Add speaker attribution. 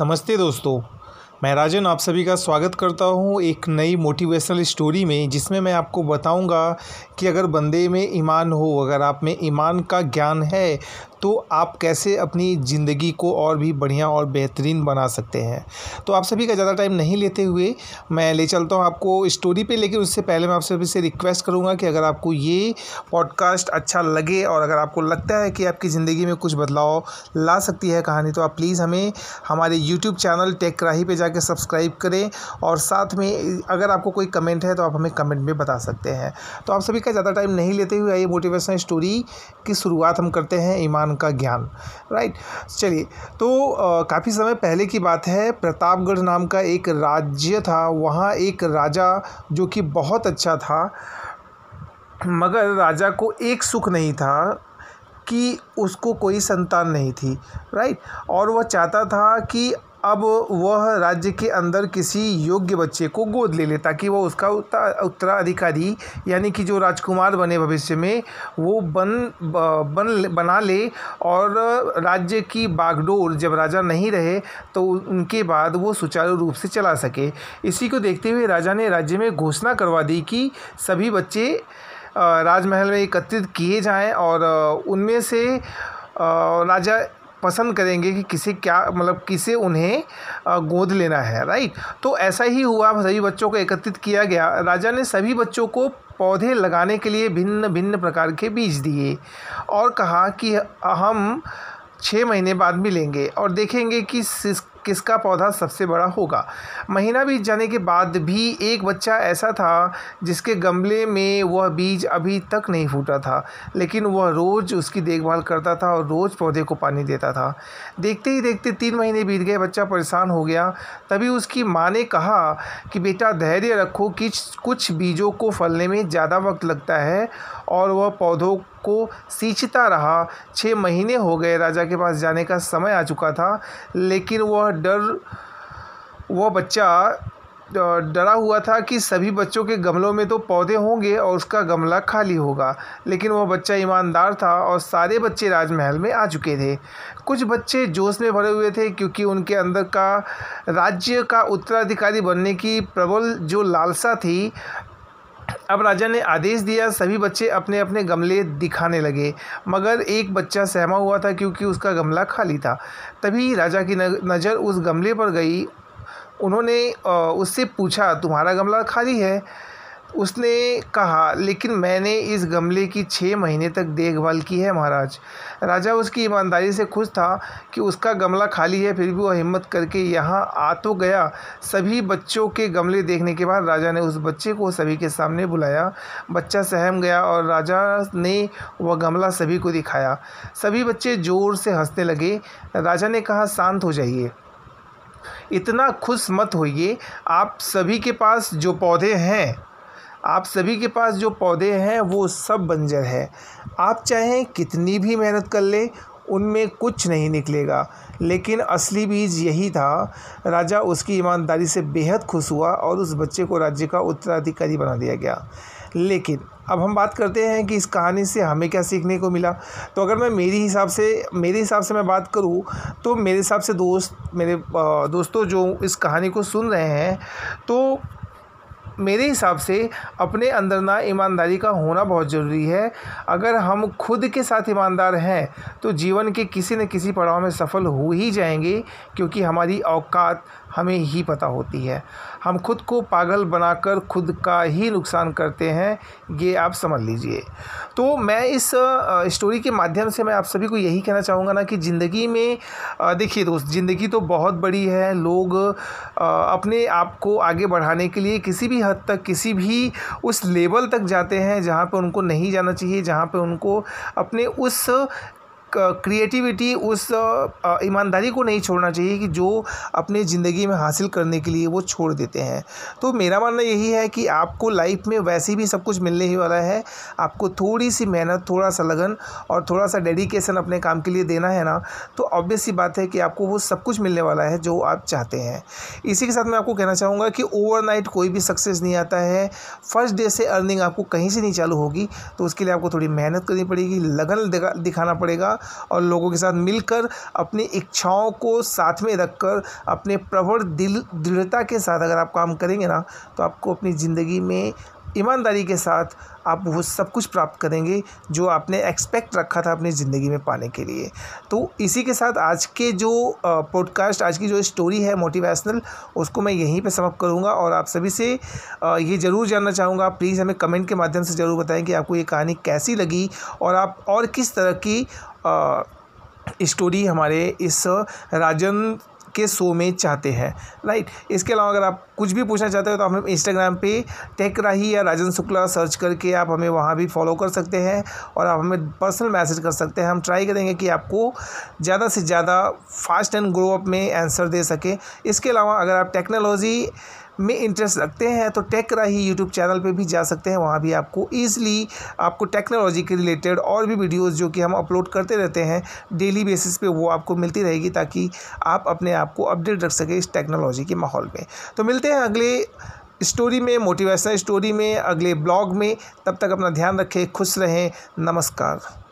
Speaker 1: नमस्ते दोस्तों, मैं राजन आप सभी का स्वागत करता हूँ एक नई मोटिवेशनल स्टोरी में, जिसमें मैं आपको बताऊँगा कि अगर बंदे में ईमान हो, अगर आप में ईमान का ज्ञान है तो आप कैसे अपनी ज़िंदगी को और भी बढ़िया और बेहतरीन बना सकते हैं? तो आप सभी का ज़्यादा टाइम नहीं लेते हुए मैं ले चलता हूँ आपको स्टोरी पे, लेकिन उससे पहले मैं आप सभी से रिक्वेस्ट करूँगा कि अगर आपको ये पॉडकास्ट अच्छा लगे और अगर आपको लगता है कि आपकी ज़िंदगी में कुछ बदलाव ला सकती है कहानी तो आप प्लीज़ हमें हमारे यूट्यूब चैनल टेक राही पर जाकर सब्सक्राइब करें और साथ में अगर आपको कोई कमेंट है तो आप हमें कमेंट में बता सकते हैं। तो आप सभी का ज़्यादा टाइम नहीं लेते हुए आइए मोटिवेशनल स्टोरी की शुरुआत हम करते हैं ईमान का ज्ञान राइट चलिए तो काफ़ी समय पहले की बात है, प्रतापगढ़ नाम का एक राज्य था, वहाँ एक राजा जो कि बहुत अच्छा था, मगर राजा को एक सुख नहीं था कि उसको कोई संतान नहीं थी राइट और वह चाहता था कि अब वह राज्य के अंदर किसी योग्य बच्चे को गोद ले ले ताकि वह उसका उत्तराधिकारी यानी कि जो राजकुमार बने भविष्य में, वो बन बन बना ले और राज्य की बागडोर जब राजा नहीं रहे तो उनके बाद वो सुचारू रूप से चला सके। इसी को देखते हुए राजा ने राज्य में घोषणा करवा दी कि सभी बच्चे राजमहल में एकत्रित किए जाएँ और उनमें से राजा पसंद करेंगे कि किसे क्या मतलब किसे उन्हें गोद लेना है, राइट? तो ऐसा ही हुआ, सभी बच्चों को एकत्रित किया गया। राजा ने सभी बच्चों को पौधे लगाने के लिए भिन्न भिन्न प्रकार के बीज दिए और कहा कि हम छः महीने बाद मिलेंगे और देखेंगे कि किसका पौधा सबसे बड़ा होगा? महीना बीत जाने के बाद भी एक बच्चा ऐसा था जिसके गमले में वह बीज अभी तक नहीं फूटा था, लेकिन वह रोज़ उसकी देखभाल करता था और रोज़ पौधे को पानी देता था। देखते ही देखते तीन महीने बीत गए, बच्चा परेशान हो गया। तभी उसकी माँ ने कहा कि, बेटा, धैर्य रखो कि कुछ बीजों को फलने में ज़्यादा वक्त लगता है और वह पौधों को सींचता रहा। छः महीने हो गए, राजा के पास जाने का समय आ चुका था, लेकिन वह डर वह बच्चा डरा हुआ था कि सभी बच्चों के गमलों में तो पौधे होंगे और उसका गमला खाली होगा। लेकिन वह बच्चा ईमानदार था और सारे बच्चे राजमहल में आ चुके थे। कुछ बच्चे जोश में भरे हुए थे क्योंकि उनके अंदर का राज्य का उत्तराधिकारी बनने की प्रबल जो लालसा थी अब राजा ने आदेश दिया, सभी बच्चे अपने अपने गमले दिखाने लगे। मगर एक बच्चा सहमा हुआ था क्योंकि उसका गमला खाली था। तभी राजा की नज़र उस गमले पर गई। उन्होंने उससे पूछा, तुम्हारा गमला खाली है? उसने कहा, लेकिन मैंने इस गमले की छः महीने तक देखभाल की है महाराज। राजा उसकी ईमानदारी से खुश था कि उसका गमला खाली है, फिर भी वह हिम्मत करके यहाँ आ तो गया। सभी बच्चों के गमले देखने के बाद राजा ने उस बच्चे को सभी के सामने बुलाया। बच्चा सहम गया और राजा ने वह गमला सभी को दिखाया। सभी बच्चे ज़ोर से हंसने लगे। राजा ने कहा, शांत हो जाइए। इतना खुश मत होइए। आप सभी के पास जो पौधे हैं आप सभी के पास जो पौधे हैं, वो सब बंजर है। आप चाहें कितनी भी मेहनत कर लें, उनमें कुछ नहीं निकलेगा। लेकिन असली बीज यही था। राजा उसकी ईमानदारी से बेहद खुश हुआ और उस बच्चे को राज्य का उत्तराधिकारी बना दिया गया। लेकिन अब हम बात करते हैं कि इस कहानी से हमें क्या सीखने को मिला। तो अगर मैं मेरी हिसाब से, मेरे हिसाब से मैं बात करूँ तो मेरे हिसाब से दोस्त, मेरे दोस्तों जो इस कहानी को सुन रहे हैं तो मेरे हिसाब से अपने अंदर ना ईमानदारी का होना बहुत ज़रूरी है। अगर हम खुद के साथ ईमानदार हैं तो जीवन के किसी न किसी पड़ाव में सफल हो ही जाएँगे, क्योंकि हमारी औकात हमें ही पता होती है। हम खुद को पागल बनाकर खुद का ही नुकसान करते हैं, ये आप समझ लीजिए। तो मैं इस स्टोरी के माध्यम से मैं आप सभी को यही कहना चाहूँगा ना कि ज़िंदगी में देखिए दोस्त, ज़िंदगी तो बहुत बड़ी है। लोग अपने आप को आगे बढ़ाने के लिए किसी भी हद तक, किसी भी उस लेवल तक जाते हैं जहाँ पर उनको नहीं जाना चाहिए, जहाँ पर उनको अपने उस क्रिएटिविटी उस ईमानदारी को नहीं छोड़ना चाहिए कि जो अपने ज़िंदगी में हासिल करने के लिए वो छोड़ देते हैं। तो मेरा मानना यही है कि आपको लाइफ में वैसे भी सब कुछ मिलने ही वाला है। आपको थोड़ी सी मेहनत थोड़ा सा लगन और थोड़ा सा डेडिकेशन अपने काम के लिए देना है ना तो ऑब्वियस सी बात है कि आपको वो सब कुछ मिलने वाला है जो आप चाहते हैं। इसी के साथ मैं आपको कहना चाहूँगा कि ओवरनाइट कोई भी सक्सेस नहीं आता है। फ़र्स्ट डे से अर्निंग आपको कहीं से नहीं चालू होगी तो उसके लिए आपको थोड़ी मेहनत करनी पड़ेगी, लगन दिखाना पड़ेगा और लोगों के साथ मिलकर अपनी इच्छाओं को साथ में रखकर, अपने प्रबल दिल, दृढ़ता के साथ अगर आप काम करेंगे ना तो आपको अपनी ज़िंदगी में ईमानदारी के साथ आप वो सब कुछ प्राप्त करेंगे जो आपने एक्सपेक्ट रखा था अपनी ज़िंदगी में पाने के लिए। तो इसी के साथ आज के जो पॉडकास्ट आज की जो स्टोरी है मोटिवेशनल उसको मैं यहीं पे समाप्त करूँगा और आप सभी से ये ज़रूर जानना चाहूँगा। प्लीज़ हमें कमेंट के माध्यम से ज़रूर बताएँ कि आपको ये कहानी कैसी लगी और आप और किस तरह की स्टोरी हमारे इस राजन के शो में चाहते हैं राइट इसके अलावा अगर आप कुछ भी पूछना चाहते हो तो हमें इंस्टाग्राम पे टेक राही या राजन शुक्ला सर्च करके आप हमें वहाँ भी फॉलो कर सकते हैं और आप हमें पर्सनल मैसेज कर सकते हैं। हम ट्राई करेंगे कि आपको ज़्यादा से ज़्यादा फास्ट एंड ग्रो अप में आंसर दे सके। इसके अलावा अगर आप टेक्नोलॉजी में इंटरेस्ट रखते हैं तो टेक राही यूट्यूब चैनल पे भी जा सकते हैं। वहाँ भी आपको ईजिली आपको टेक्नोलॉजी के रिलेटेड और भी वीडियोस जो कि हम अपलोड करते रहते हैं डेली बेसिस पे वो आपको मिलती रहेगी ताकि आप अपने आप को अपडेट रख सकें इस टेक्नोलॉजी के माहौल में। तो मिलते हैं अगले स्टोरी में मोटिवेशनल स्टोरी में, अगले ब्लॉग में। तब तक अपना ध्यान रखें, खुश रहें। नमस्कार।